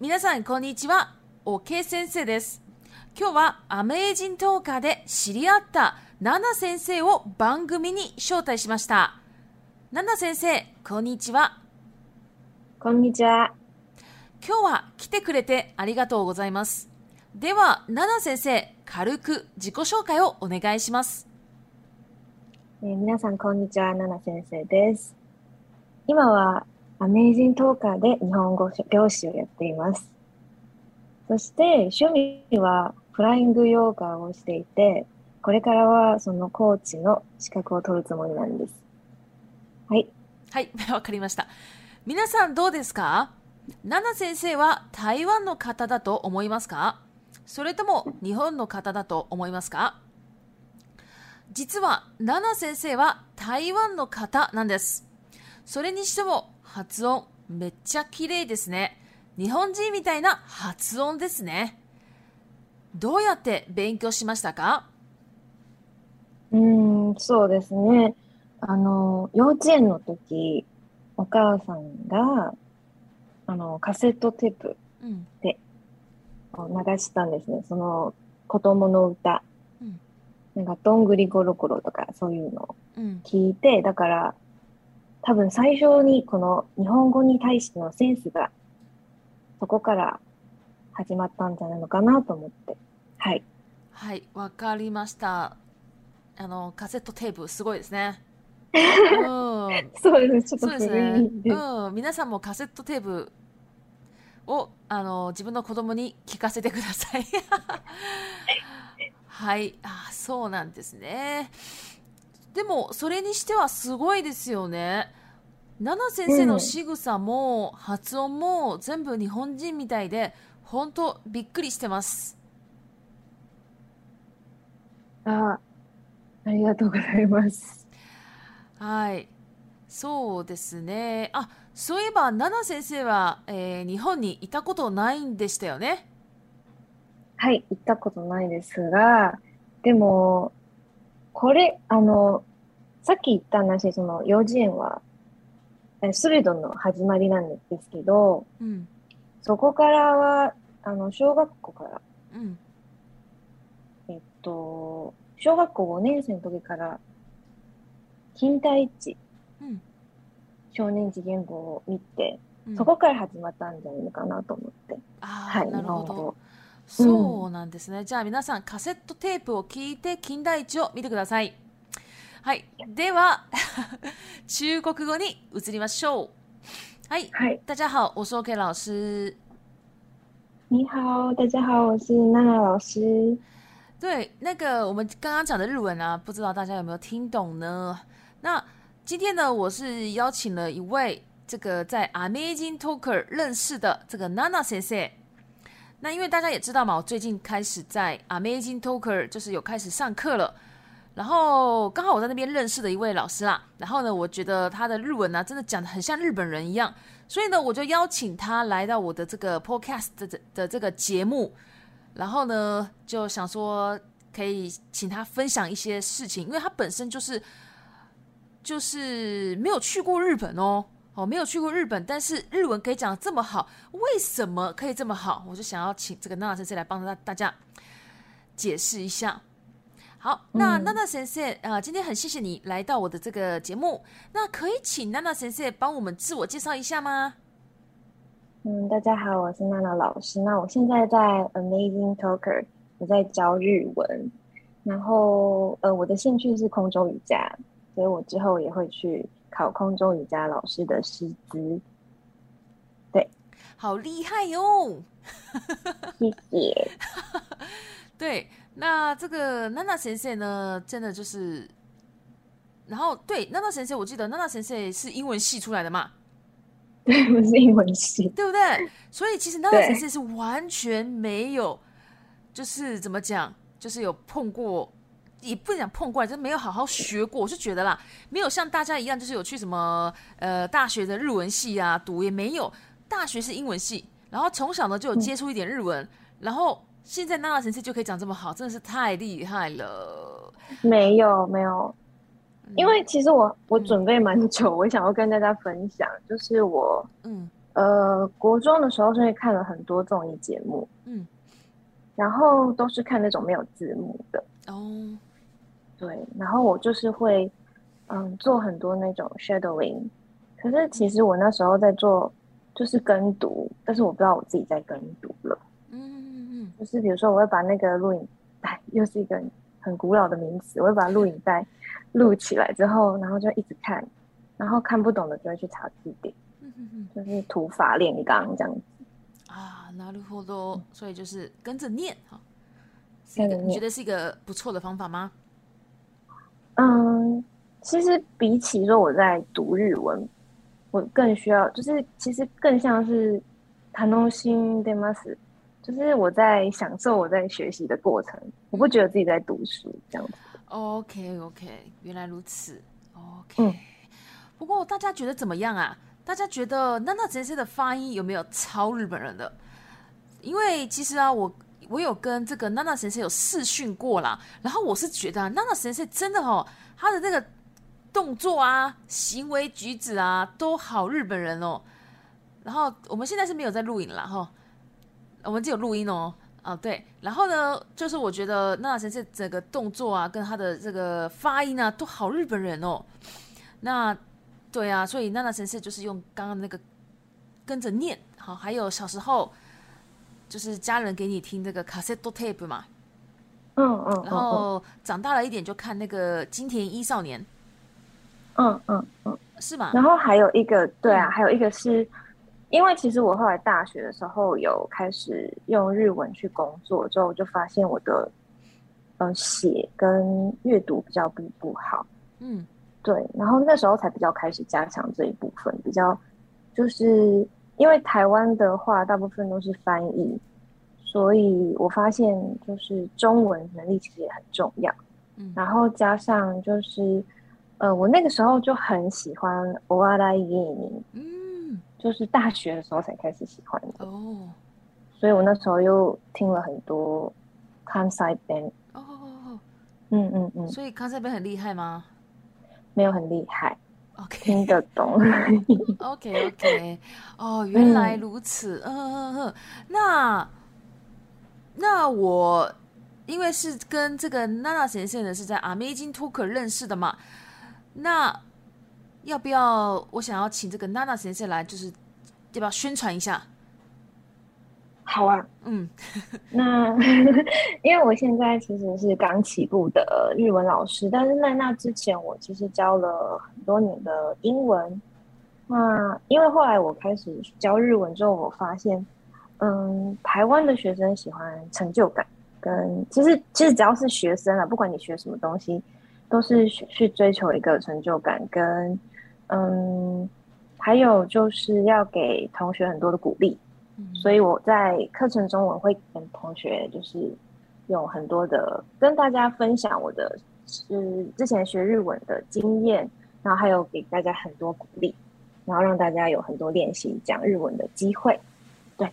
皆さんこんにちは。OK 先生です。今日はアメージントーカーで知り合ったナナ先生を番組に招待しました。ナナ先生、こんにちは。こんにちは。今日は来てくれてありがとうございます。では、ナナ先生、軽く自己紹介をお願いします。えー皆さん、こんにちは。ナナ先生です。今は、アメージントーカーで日本語教師をやっています。そして、趣味はフライングヨーガをしていて、これからはそのコーチの資格を取るつもりなんです。はい。はい、わかりました。皆さんどうですか？ナナ先生は台湾の方だと思いますか？それとも日本の方だと思いますか？実はナナ先生は台湾の方なんです。それにしても発音めっちゃ綺麗ですね。日本人みたいな発音ですね。どうやって勉強しましたか？うーん、そうですね。あの、幼稚園の時、お母さんが、あの、カセットテープうん。を流したんですね。その子供の歌。うんなんか、どんぐりゴロゴロとかそういうのをうん。聞いて、だから、多分最初にこの日本語に対してのセンスが、そこから始まったんじゃないのかなと思って。はい。はい、わかりました。あの、カセットテープ、すごいですね。うん。そうです。ちょっとそうですね。うん。皆さんもカセットテープを、あの、自分の子供に聞かせてください。はい。あ、そうなんですね。でも、それにしてはすごいですよね。ナナ先生の仕草も発音も全部日本人みたいで、本当びっくりしてます。あ、ありがとうございます。はい。そうですね。あ、そういえば、ナナ先生は、えー日本にいたことないんでしたよね。はい、行ったことないですが、でも、これ、あの、さっき言った話、その幼稚園は、えスウェーデンの始まりなんですけど、うん。そこからは、あの、小学校から、うん。えっと、小学校5年生の時から、近代一うん。少年次元語を見て、うんそこから始まったんじゃないのかなと思って。はい、なるほど。そうなんですね。じゃあ皆さん、カセットテープを聞いて、金田一を見てください。はい。では、中国語に移りましょう。はい。はい。大家好，我是 OK 老师。你好，大家好，我是娜娜老师。对，那个我们刚刚讲的日文啊，不知道大家有没有听懂呢？那今天呢，我是邀请了一位这个在 Amazing Talker 认识的这个 Nana 先生。那因为大家也知道嘛，我最近开始在 Amazing Talker 就是有开始上课了。 然后刚好我在那边认识的一位老师啦，然后呢，我觉得他的日文呢、真的讲的很像日本人一样，所以呢，我就邀请他来到我的这个 podcast 的的这个节目，然后呢，就想说可以请他分享一些事情，因为他本身就是就是没有去过日本哦，哦，没有去过日本，但是日文可以讲的这么好，为什么可以这么好？我就想要请这个娜娜先生来帮大大家解释一下。好，那嗯娜娜先生，呃，今天很谢谢你来到我的这个节目，那可以请娜娜先生帮我们自我介绍一下吗？嗯，大家好，我是娜娜老师。那我现在在 Amazing Talker，我在教日文。然后，呃，我的兴趣是空中瑜伽，所以我之后也会去考空中瑜伽老师的师资。对好厉害哟！谢谢。对，那这个娜娜先生呢，真的就是，然后对娜娜先生，我记得娜娜先生是英文系出来的嘛，对，我是英文系。对不对？所以其实娜娜对先生是完全没有，就是怎么讲，就是有碰过，也不能讲碰过来，就是没有好好学过。我是觉得啦，没有像大家一样，就是有去什么呃大学的日文系啊读，也没有。大学是英文系，然后从小呢就有接触一点日文，然后现在娜娜先生就可以讲这么好，真的是太厉害了。没有，没有，因为其实我我嗯准备蛮久，我想要跟大家分享，就是我嗯。呃，国中的时候是会看了很多综艺节目，嗯，然后都是看那种没有字幕的，哦，对，然后我就是会嗯做很多那种 shadowing，可是其实我那时候在做就是跟读，但是我不知道我自己在跟读了，就是比如说我会把那个录影带，又是一个很古老的名词，我会把录影带录起来之后，然后就一直看，然后看不懂的就会去查字典，嗯嗯嗯就是土法炼钢这样子。啊，なるほど，所以就是跟着念哈，是一个跟着念你觉得是一个不错的方法吗？嗯，其实比起说我在读日文，我更需要，就是其实更像是谈东心 d e m a s 就是我在享受我在学习的过程，我不觉得自己在读书这样子。OK OK，原来如此。OK，、嗯不过大家觉得怎么样啊？大家觉得娜娜先生的发音有没有超日本人的？因为其实啊，我我有跟这个娜娜先生有试训过啦，然后我是觉得啊，娜娜先生真的哦，他的那个动作啊、行为举止啊，都好日本人哦。然后我们现在是没有在录影了哈，我们只有录音哦。啊，对，然后呢，就是我觉得娜娜先生整个动作啊，跟他的这个发音啊，都好日本人哦。那对啊，所以娜娜先生就是用刚刚那个跟着念，好，还有小时候就是家人给你听这个 cassette tape 嘛，嗯嗯然后长大了一点就看那个金田一少年，嗯嗯嗯。是吗？然后还有一个，对啊，嗯还有一个是，因为其实我后来大学的时候有开始用日文去工作之后，我就发现我的呃写跟阅读比较不不好。嗯对，然后那时候才比较开始加强这一部分，比较就是因为台湾的话大部分都是翻译，所以我发现就是中文能力其实也很重要。嗯然后加上就是呃，我那个时候就很喜欢お笑い芸人，嗯就是大学的时候才开始喜欢的，哦。所以我那时候又听了很多康塞 band，哦。哦嗯嗯哦，嗯，所以康这边很厉害吗？没有很厉害，？OK。听得懂。OK OK，哦，原来如此，嗯嗯嗯，那那我因为是跟这个娜娜先生呢是在 Amazing Talker 认识的嘛，那要不要我想要请这个娜娜先生来，就是要不要宣传一下？好啊，嗯 那 因为我现在其实是刚起步的日文老师，但是在那之前我其实教了很多年的英文。那因为后来我开始教日文之后，我发现，嗯，台湾的学生喜欢成就感，跟其实其实只要是学生啊，不管你学什么东西，都是去去追求一个成就感，跟嗯，还有就是要给同学很多的鼓励。嗯，所以我在课程中我会跟同学就是有很多的跟大家分享我的是之前学日文的经验，然后还有给大家很多鼓励，然后让大家有很多练习讲日文的机会。对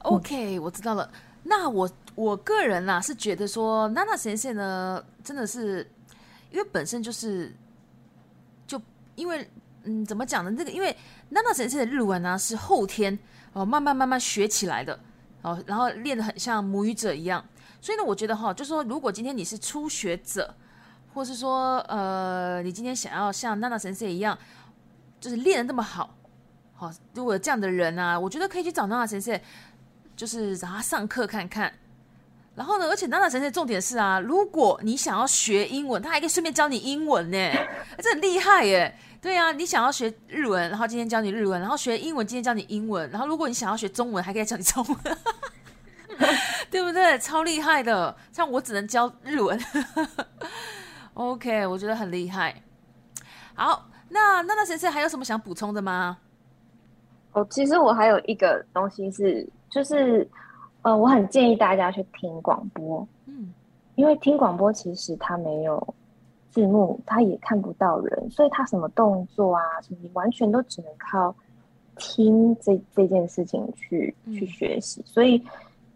OK，我知道了。那我我个人啦、是觉得说，娜娜先生呢，真的是因为本身就是就因为嗯，怎么讲呢？这个因为娜娜神社的日文呢、是后天哦慢慢慢慢学起来的哦，然后练得很像母语者一样。所以呢，我觉得哈，就说如果今天你是初学者，或是说呃，你今天想要像娜娜神社一样，就是练得那么好，好、如果这样的人啊，我觉得可以去找娜娜神社。就是让他上课看看。然后呢，而且娜娜先生重点是啊，如果你想要学英文，他还可以顺便教你英文呢，这很厉害耶。对啊，你想要学日文，然后今天教你日文，然后学英文，今天教你英文，然后如果你想要学中文，还可以教你中文，对不对？超厉害的。像我只能教日文，OK，我觉得很厉害。好，那娜娜先生还有什么想补充的吗？哦，其实我还有一个东西是，就是呃，我很建议大家去听广播，嗯因为听广播其实它没有字幕，它也看不到人，所以它什么动作啊，什么你完全都只能靠听这这件事情去去嗯学习。所以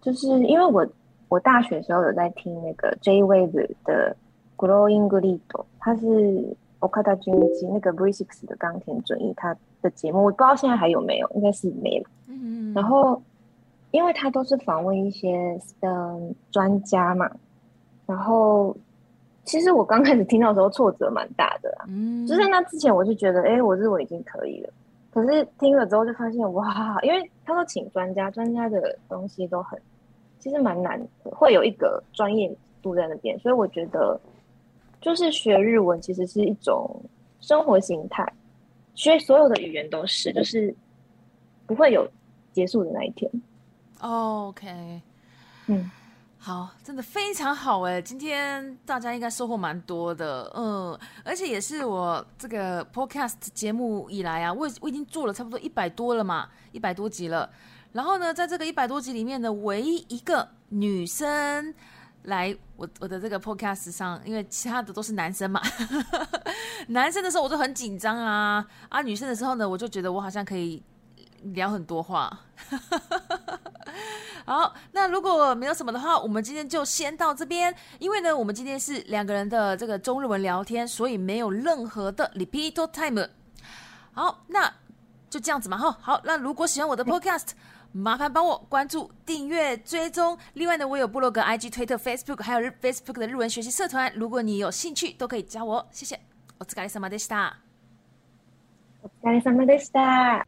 就是因为我我大学时候有在听那个 J Wave 的 Growing Grid，它是岡田准一那个 V6 的冈田准一他的节目，我不知道现在还有没有，应该是没了。嗯，然后，因为他都是访问一些嗯专家嘛，然后其实我刚开始听到的时候挫折蛮大的啦，嗯，就在那之前我就觉得，哎，我日文已经可以了，可是听了之后就发现，哇，因为他说请专家，专家的东西都很，其实蛮难的，会有一个专业度在那边，所以我觉得，就是学日文其实是一种生活形态，学所有的语言都是，就是不会有结束的那一天。OK，嗯，好，真的非常好哎！今天大家应该收获蛮多的，嗯，而且也是我这个 Podcast 节目以来啊，我我已经做了差不多一百多了嘛，一百多集了。然后呢，在这个一百多集里面呢，唯一一个女生来我我的这个 Podcast 上，因为其他的都是男生嘛，男生的时候我就很紧张啊，啊，女生的时候呢，我就觉得我好像可以聊很多话。好，那如果没有什么的话，我们今天就先到这边。因为呢，我们今天是两个人的这个中日文聊天，所以没有任何的 repeat time。好，那就这样子嘛。哈，好，那如果喜欢我的 podcast，麻烦帮我关注、订阅、追踪。另外呢，我有部落格、IG、推特、Facebook，还有日 Facebook 的日文学习社团。如果你有兴趣，都可以加我。谢谢。お疲れ様でした。お疲れ様でした。